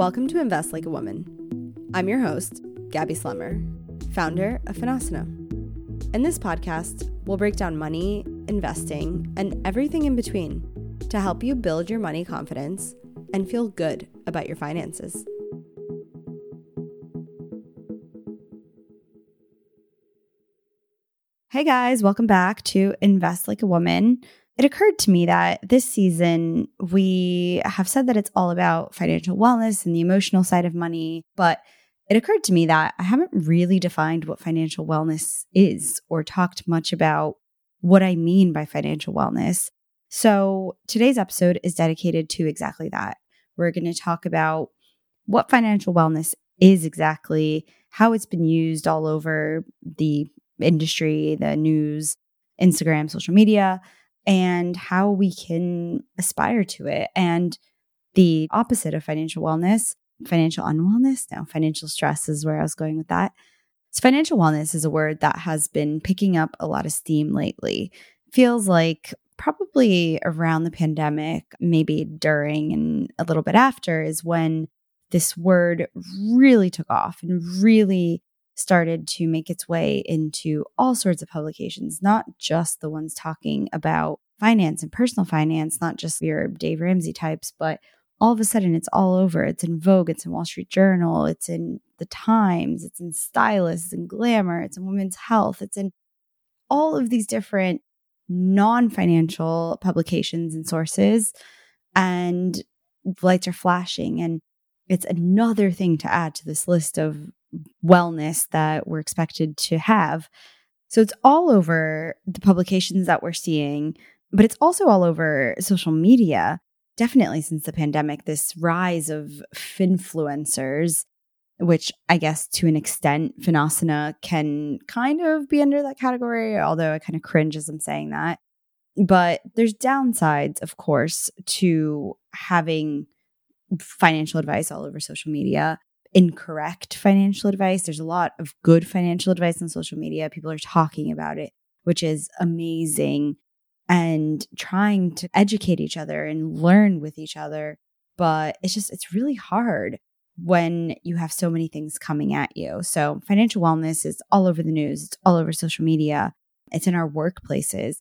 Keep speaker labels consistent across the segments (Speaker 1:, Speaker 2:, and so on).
Speaker 1: Welcome to Invest Like a Woman. I'm your host, Gabi Slemmer, founder of Finasana. In this podcast, we'll break down money, investing, and everything in between to help you build your money confidence and feel good about your finances. Hey guys, welcome back to Invest Like a Woman it occurred to me that this season we have said that it's all about financial wellness and the emotional side of money, but it occurred to me that I haven't really defined what financial wellness is or talked much about what I mean by financial wellness. So today's episode is dedicated to exactly that. We're going to talk about what financial wellness is exactly, how it's been used all over the industry, the news, Instagram, social media, and how we can aspire to it. And the opposite of financial wellness, financial unwellness, no, financial stress is where I was going with that. So, financial wellness is a word that has been picking up a lot of steam lately. Feels like probably around the pandemic, maybe during and a little bit after, is when this word really took off and really started to make its way into all sorts of publications, not just the ones talking about finance and personal finance, not just your Dave Ramsey types, but all of a sudden it's all over. It's in Vogue, it's in Wall Street Journal, it's in the Times, it's in Stylist, it's in Glamour, it's in Women's Health, it's in all of these different non financial publications and sources. And lights are flashing. And it's another thing to add to this list of wellness that we're expected to have. So it's all over the publications that we're seeing, but it's also all over social media. Definitely since the pandemic, this rise of finfluencers, which I guess to an extent, Finasana can kind of be under that category, although I kind of cringe as I'm saying that. But there's downsides, of course, to having financial advice all over social media incorrect financial advice. There's a lot of good financial advice on social media. People are talking about it, which is amazing and trying to educate each other and learn with each other. But it's just, it's really hard when you have so many things coming at you. So, financial wellness is all over the news, it's all over social media, it's in our workplaces.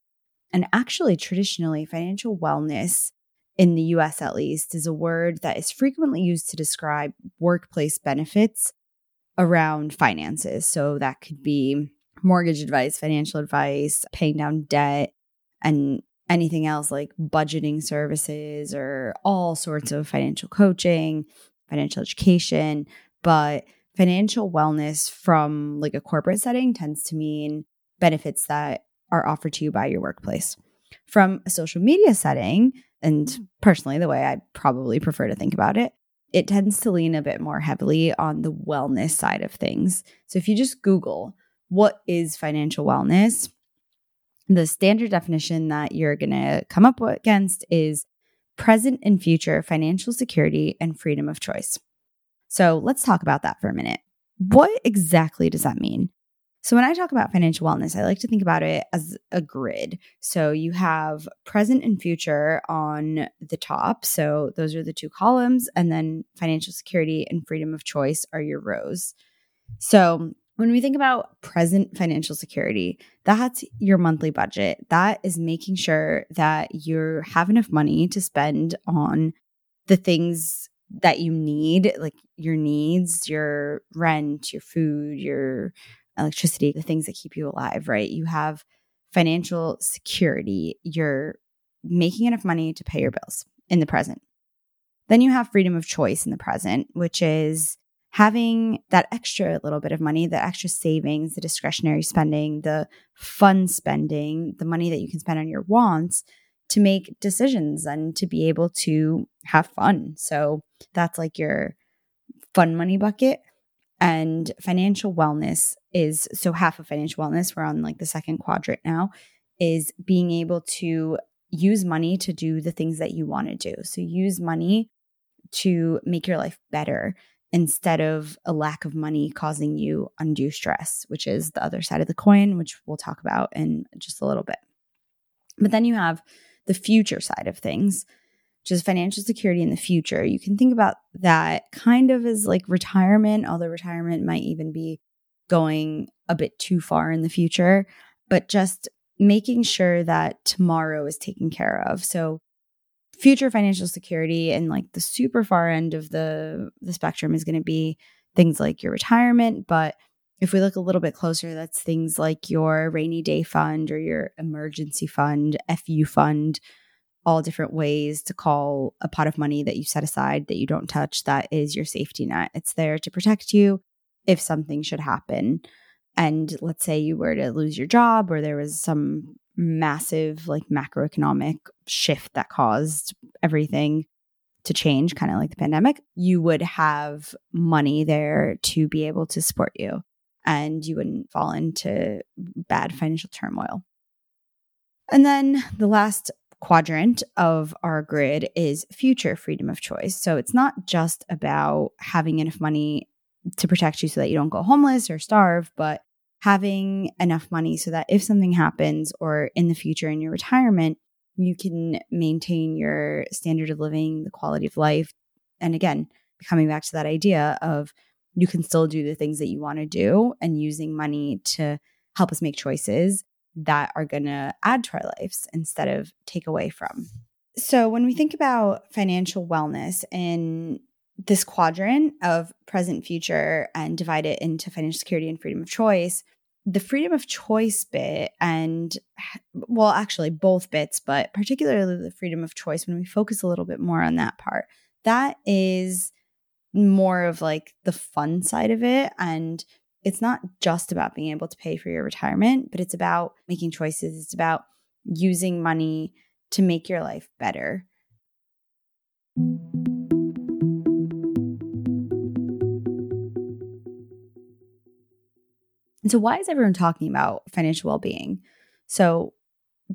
Speaker 1: And actually, traditionally, financial wellness in the US at least, is a word that is frequently used to describe workplace benefits around finances. So that could be mortgage advice, financial advice, paying down debt, and anything else like budgeting services or all sorts of financial coaching, financial education. But financial wellness from like a corporate setting tends to mean benefits that are offered to you by your workplace. From a social media setting, and hmm. personally, the way I probably prefer to think about it, it tends to lean a bit more heavily on the wellness side of things. So if you just Google what is financial wellness, the standard definition that you're going to come up against is present and future financial security and freedom of choice. So let's talk about that for a minute. What exactly does that mean? So, when I talk about financial wellness, I like to think about it as a grid. So, you have present and future on the top. So, those are the two columns. And then financial security and freedom of choice are your rows. So, when we think about present financial security, that's your monthly budget. That is making sure that you have enough money to spend on the things that you need, like your needs, your rent, your food, your electricity, the things that keep you alive, right? You have financial security. You're making enough money to pay your bills in the present. Then you have freedom of choice in the present, which is having that extra little bit of money, the extra savings, the discretionary spending, the fun spending, the money that you can spend on your wants to make decisions and to be able to have fun. So that's like your fun money bucket. And financial wellness is so half of financial wellness, we're on like the second quadrant now, is being able to use money to do the things that you want to do. So use money to make your life better instead of a lack of money causing you undue stress, which is the other side of the coin, which we'll talk about in just a little bit. But then you have the future side of things, which is financial security in the future. You can think about that kind of as like retirement, although retirement might even be going a bit too far in the future, but just making sure that tomorrow is taken care of. So future financial security and like the super far end of the the spectrum is going to be things like your retirement, but if we look a little bit closer, that's things like your rainy day fund or your emergency fund, FU fund, all different ways to call a pot of money that you set aside that you don't touch. That is your safety net. It's there to protect you if something should happen. And let's say you were to lose your job or there was some massive like macroeconomic shift that caused everything to change, kind of like the pandemic, you would have money there to be able to support you and you wouldn't fall into bad financial turmoil. And then the last quadrant of our grid is future freedom of choice. So it's not just about having enough money to protect you so that you don't go homeless or starve, but having enough money so that if something happens or in the future in your retirement, you can maintain your standard of living, the quality of life. And again, coming back to that idea of you can still do the things that you want to do and using money to help us make choices that are going to add to our lives instead of take away from. So, when we think about financial wellness in this quadrant of present, future, and divide it into financial security and freedom of choice, the freedom of choice bit, and well, actually, both bits, but particularly the freedom of choice, when we focus a little bit more on that part, that is more of like the fun side of it. And it's not just about being able to pay for your retirement, but it's about making choices. It's about using money to make your life better. And so, why is everyone talking about financial well being? So,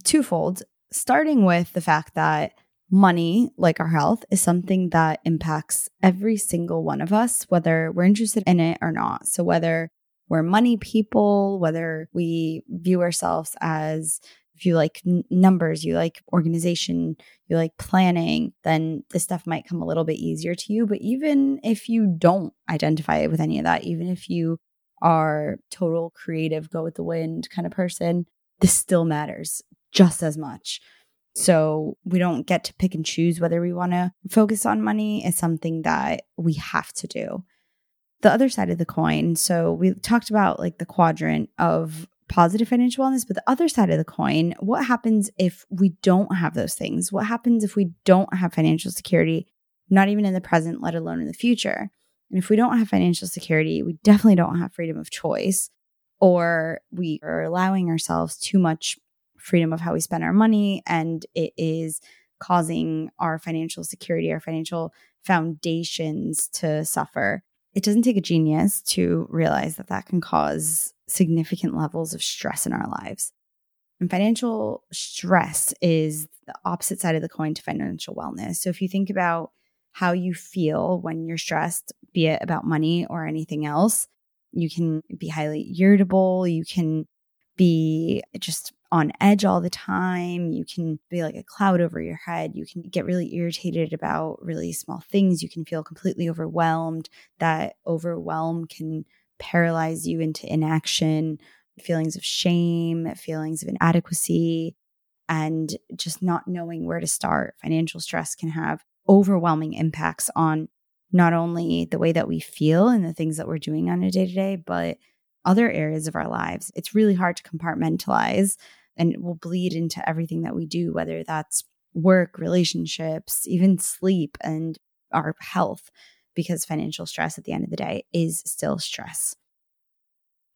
Speaker 1: twofold, starting with the fact that money, like our health, is something that impacts every single one of us, whether we're interested in it or not. So, whether we're money people, whether we view ourselves as if you like n- numbers, you like organization, you like planning, then this stuff might come a little bit easier to you. But even if you don't identify with any of that, even if you are total creative, go with the wind kind of person, this still matters just as much. So we don't get to pick and choose whether we want to focus on money. It's something that we have to do. The other side of the coin, so we talked about like the quadrant of positive financial wellness, but the other side of the coin, what happens if we don't have those things? What happens if we don't have financial security, not even in the present, let alone in the future? And if we don't have financial security, we definitely don't have freedom of choice, or we are allowing ourselves too much freedom of how we spend our money, and it is causing our financial security, our financial foundations to suffer. It doesn't take a genius to realize that that can cause significant levels of stress in our lives. And financial stress is the opposite side of the coin to financial wellness. So if you think about how you feel when you're stressed, be it about money or anything else, you can be highly irritable. You can be just on edge all the time. You can be like a cloud over your head. You can get really irritated about really small things. You can feel completely overwhelmed. That overwhelm can paralyze you into inaction, feelings of shame, feelings of inadequacy, and just not knowing where to start. Financial stress can have overwhelming impacts on not only the way that we feel and the things that we're doing on a day to day, but other areas of our lives. It's really hard to compartmentalize and it will bleed into everything that we do, whether that's work, relationships, even sleep, and our health, because financial stress at the end of the day is still stress.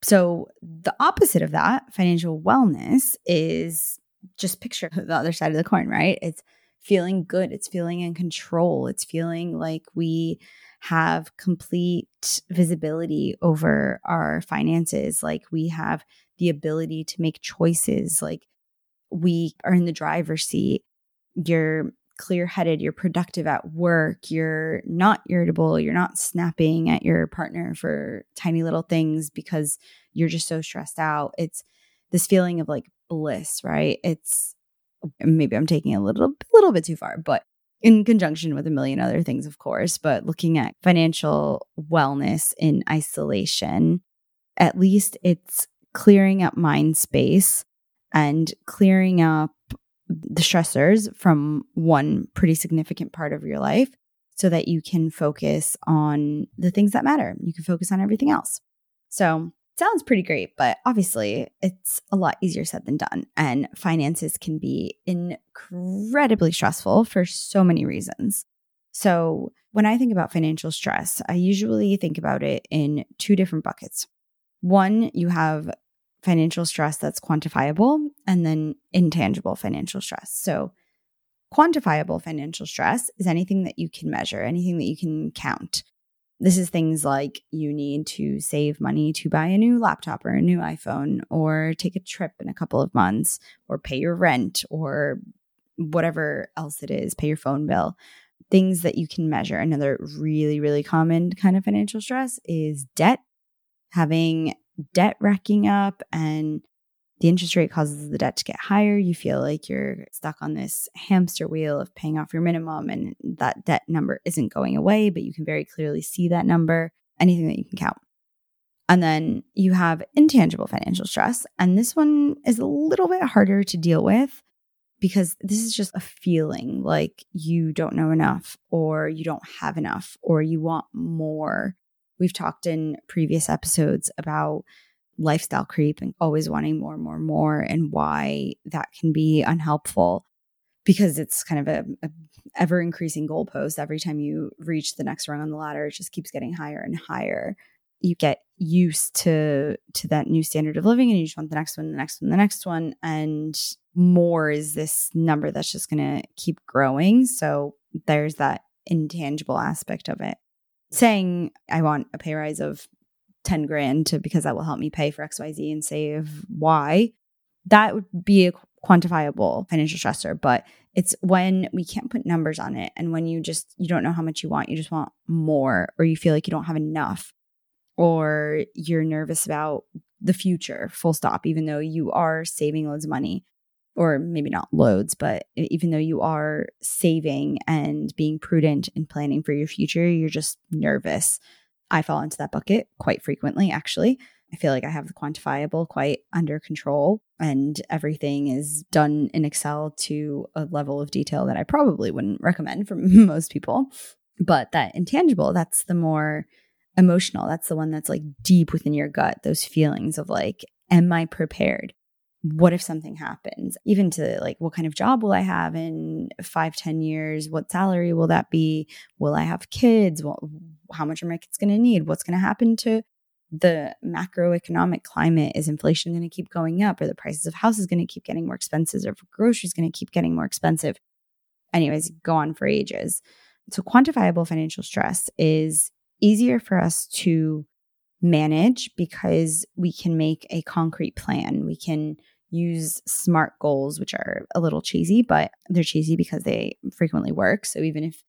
Speaker 1: So, the opposite of that, financial wellness, is just picture the other side of the coin, right? It's feeling good, it's feeling in control, it's feeling like we have complete visibility over our finances, like we have the ability to make choices, like we are in the driver's seat. You're clear headed, you're productive at work, you're not irritable, you're not snapping at your partner for tiny little things because you're just so stressed out. It's this feeling of like bliss, right? It's maybe I'm taking a little little bit too far, but in conjunction with a million other things, of course, but looking at financial wellness in isolation, at least it's clearing up mind space and clearing up the stressors from one pretty significant part of your life so that you can focus on the things that matter. You can focus on everything else. So, sounds pretty great, but obviously it's a lot easier said than done. And finances can be incredibly stressful for so many reasons. So, when I think about financial stress, I usually think about it in two different buckets. One, you have financial stress that's quantifiable and then intangible financial stress. So, quantifiable financial stress is anything that you can measure, anything that you can count. This is things like you need to save money to buy a new laptop or a new iPhone, or take a trip in a couple of months, or pay your rent, or whatever else it is, pay your phone bill. Things that you can measure. Another really, really common kind of financial stress is debt, having debt racking up and the interest rate causes the debt to get higher. You feel like you're stuck on this hamster wheel of paying off your minimum, and that debt number isn't going away, but you can very clearly see that number, anything that you can count. And then you have intangible financial stress. And this one is a little bit harder to deal with because this is just a feeling like you don't know enough, or you don't have enough, or you want more. We've talked in previous episodes about lifestyle creep and always wanting more, more, more, and why that can be unhelpful because it's kind of a, a ever increasing goalpost. Every time you reach the next rung on the ladder, it just keeps getting higher and higher. You get used to to that new standard of living, and you just want the next one, the next one, the next one, and more is this number that's just going to keep growing. So there's that intangible aspect of it saying I want a pay rise of 10 grand to because that will help me pay for XYZ and save Y, that would be a quantifiable financial stressor. But it's when we can't put numbers on it and when you just you don't know how much you want, you just want more, or you feel like you don't have enough, or you're nervous about the future, full stop, even though you are saving loads of money or maybe not loads, but even though you are saving and being prudent and planning for your future, you're just nervous. I fall into that bucket quite frequently, actually. I feel like I have the quantifiable quite under control, and everything is done in Excel to a level of detail that I probably wouldn't recommend for most people. But that intangible, that's the more emotional. That's the one that's like deep within your gut, those feelings of like, am I prepared? What if something happens? Even to like what kind of job will i have in five ten years? What salary will that be? Will i have kids? What, how much are my kids going to need? What's going to happen to the macroeconomic climate? Is inflation going to keep going up? Or the prices of houses going to keep getting more expensive? Or groceries going to keep getting more expensive? Anyways go on for ages. So quantifiable financial stress is easier for us to manage because we can make a concrete plan. We can use SMART goals, which are a little cheesy, but they're cheesy because they frequently work. So even if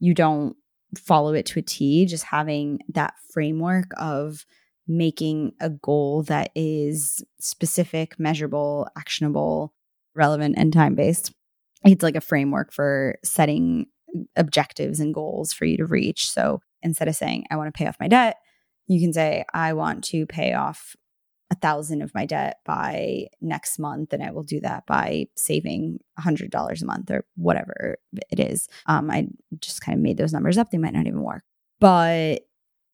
Speaker 1: you don't follow it to a T, just having that framework of making a goal that is specific, measurable, actionable, relevant, and time based. It's like a framework for setting objectives and goals for you to reach. So instead of saying, I want to pay off my debt, you can say, I want to pay off a thousand of my debt by next month and i will do that by saving a hundred dollars a month or whatever it is. Um, i just kind of made those numbers up. They might not even work. But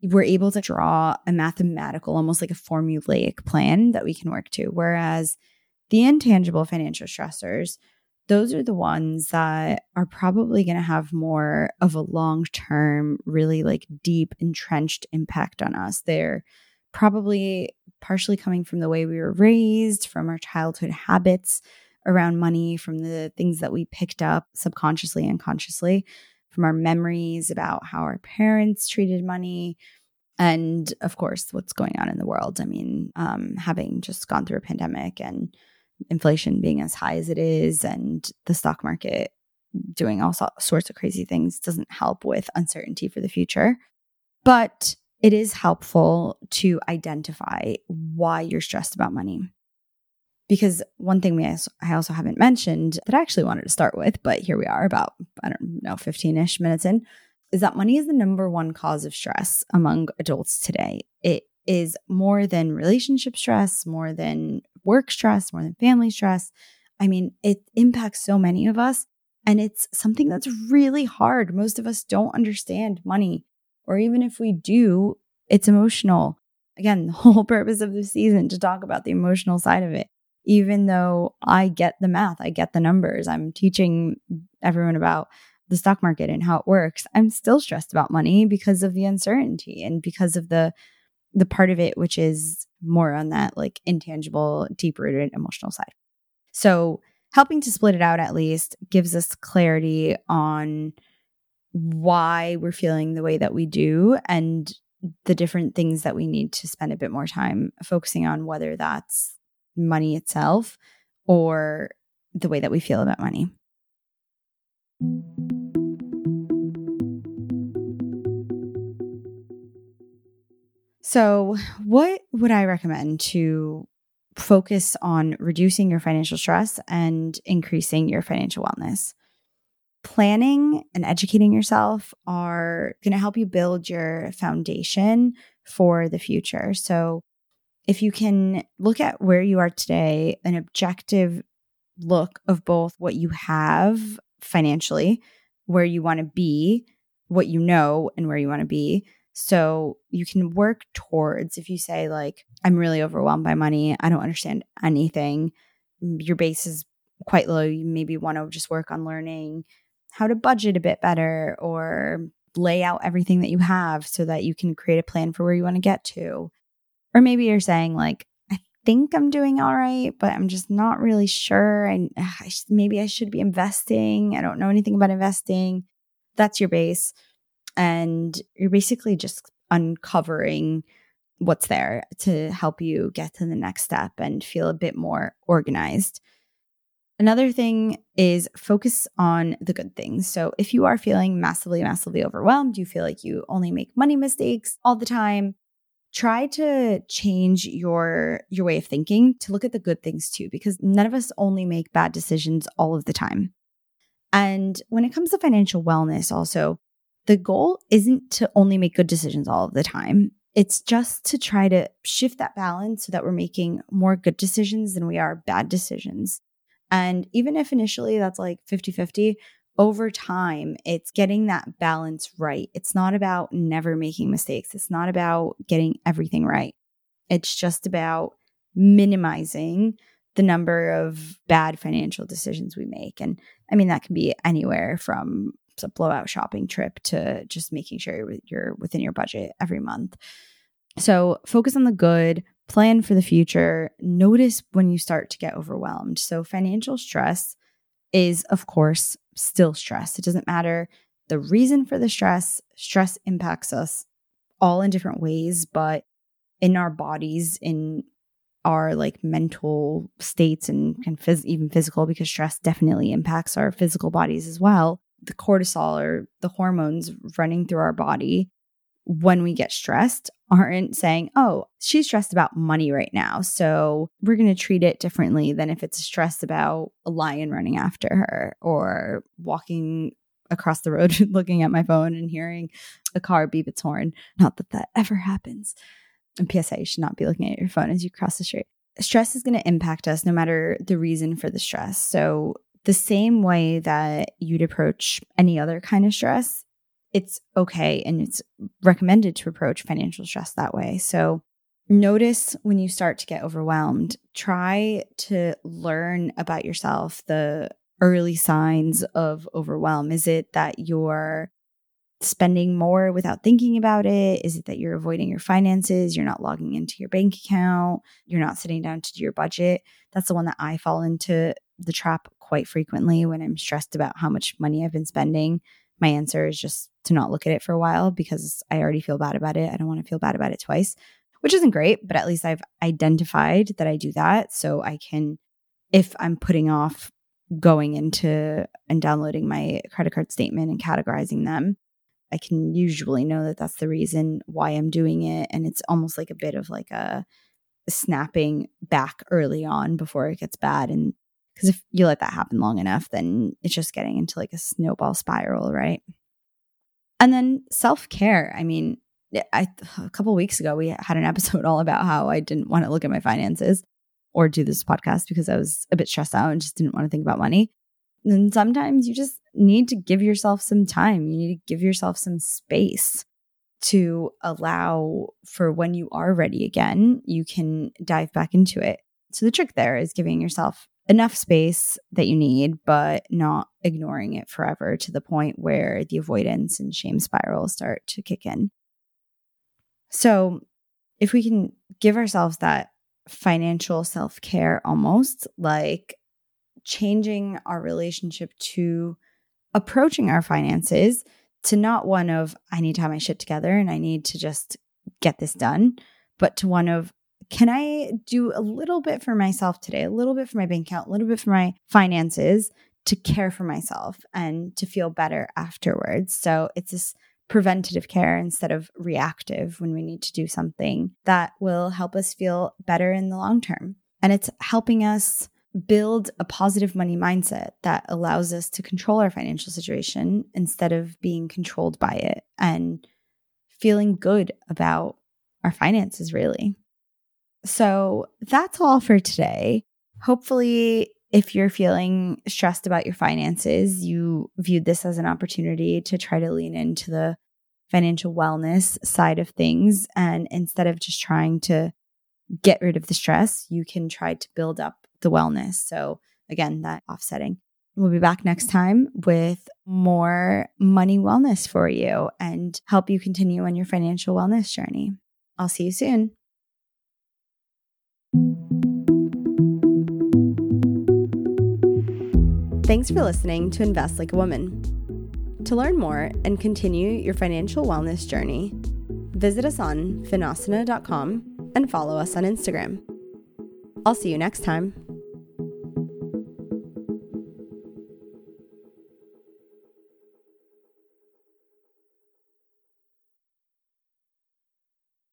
Speaker 1: we're able to draw a mathematical almost like a formulaic plan that we can work to. Whereas the intangible financial stressors those are the ones that are probably going to have more of a long term, really like deep, entrenched impact on us. They're probably partially coming from the way we were raised, from our childhood habits around money, from the things that we picked up subconsciously and consciously, from our memories about how our parents treated money. And of course, what's going on in the world. I mean, um, having just gone through a pandemic and inflation being as high as it is and the stock market doing all sorts of crazy things doesn't help with uncertainty for the future. But it is helpful to identify why you're stressed about money. Because one thing we I also haven't mentioned that I actually wanted to start with, but here we are about I don't know, 15 ish minutes in, is that money is the number one cause of stress among adults today. It is more than relationship stress, more than work stress, more than family stress. I mean, it impacts so many of us. And it's something that's really hard. Most of us don't understand money, or even if we do, it's emotional. Again, the whole purpose of the season to talk about the emotional side of it. Even though I get the math, I get the numbers, I'm teaching everyone about the stock market and how it works. I'm still stressed about money because of the uncertainty and because of the the part of it which is more on that like intangible, deep rooted emotional side. So, helping to split it out at least gives us clarity on why we're feeling the way that we do and the different things that we need to spend a bit more time focusing on, whether that's money itself or the way that we feel about money. So, what would I recommend to focus on reducing your financial stress and increasing your financial wellness? Planning and educating yourself are going to help you build your foundation for the future. So, if you can look at where you are today, an objective look of both what you have financially, where you want to be, what you know, and where you want to be, so you can work towards if you say, like, I'm really overwhelmed by money, I don't understand anything, your base is quite low. You maybe want to just work on learning how to budget a bit better or lay out everything that you have so that you can create a plan for where you want to get to. Or maybe you're saying, like, I think I'm doing all right, but I'm just not really sure. I maybe I should be investing. I don't know anything about investing. That's your base and you're basically just uncovering what's there to help you get to the next step and feel a bit more organized. Another thing is focus on the good things. So, if you are feeling massively, massively overwhelmed, you feel like you only make money mistakes all the time, try to change your your way of thinking to look at the good things too because none of us only make bad decisions all of the time. And when it comes to financial wellness also, the goal isn't to only make good decisions all of the time. It's just to try to shift that balance so that we're making more good decisions than we are bad decisions. And even if initially that's like 50 50, over time, it's getting that balance right. It's not about never making mistakes, it's not about getting everything right. It's just about minimizing the number of bad financial decisions we make. And I mean, that can be anywhere from blowout shopping trip to just making sure you're, you're within your budget every month. So focus on the good, plan for the future, notice when you start to get overwhelmed. So financial stress is, of course, still stress. It doesn't matter the reason for the stress, stress impacts us all in different ways, but in our bodies, in our like mental states and, and phys- even physical, because stress definitely impacts our physical bodies as well the cortisol or the hormones running through our body when we get stressed aren't saying, oh, she's stressed about money right now. So we're going to treat it differently than if it's stressed about a lion running after her or walking across the road looking at my phone and hearing a car beep its horn. Not that that ever happens. And PSA, you should not be looking at your phone as you cross the street. Stress is going to impact us no matter the reason for the stress. So the same way that you'd approach any other kind of stress, it's okay and it's recommended to approach financial stress that way. So notice when you start to get overwhelmed, try to learn about yourself the early signs of overwhelm. Is it that you're spending more without thinking about it? Is it that you're avoiding your finances? You're not logging into your bank account? You're not sitting down to do your budget? That's the one that I fall into the trap quite frequently when I'm stressed about how much money I've been spending. My answer is just to not look at it for a while because I already feel bad about it. I don't want to feel bad about it twice, which isn't great, but at least I've identified that I do that. So I can, if I'm putting off going into and downloading my credit card statement and categorizing them, I can usually know that that's the reason why I'm doing it. And it's almost like a bit of like a snapping back early on before it gets bad and Because if you let that happen long enough, then it's just getting into like a snowball spiral, right? And then self care. I mean, I, a couple weeks ago, we had an episode all about how I didn't want to look at my finances or do this podcast because I was a bit stressed out and just didn't want to think about money. And sometimes you just need to give yourself some time. You need to give yourself some space to allow for when you are ready again, you can dive back into it. So the trick there is giving yourself enough space that you need, but not ignoring it forever to the point where the avoidance and shame spiral start to kick in. So, if we can give ourselves that financial self care almost, like changing our relationship to approaching our finances to not one of, I need to have my shit together and I need to just get this done, but to one of, can I do a little bit for myself today, a little bit for my bank account, a little bit for my finances to care for myself and to feel better afterwards? So it's this preventative care instead of reactive when we need to do something that will help us feel better in the long term. And it's helping us build a positive money mindset that allows us to control our financial situation instead of being controlled by it and feeling good about our finances, really. So that's all for today. Hopefully, if you're feeling stressed about your finances, you viewed this as an opportunity to try to lean into the financial wellness side of things. And instead of just trying to get rid of the stress, you can try to build up the wellness. So, again, that offsetting. We'll be back next time with more money wellness for you and help you continue on your financial wellness journey. I'll see you soon. Thanks for listening to Invest Like a Woman. To learn more and continue your financial wellness journey, visit us on finasana.com and follow us on Instagram. I'll see you next time.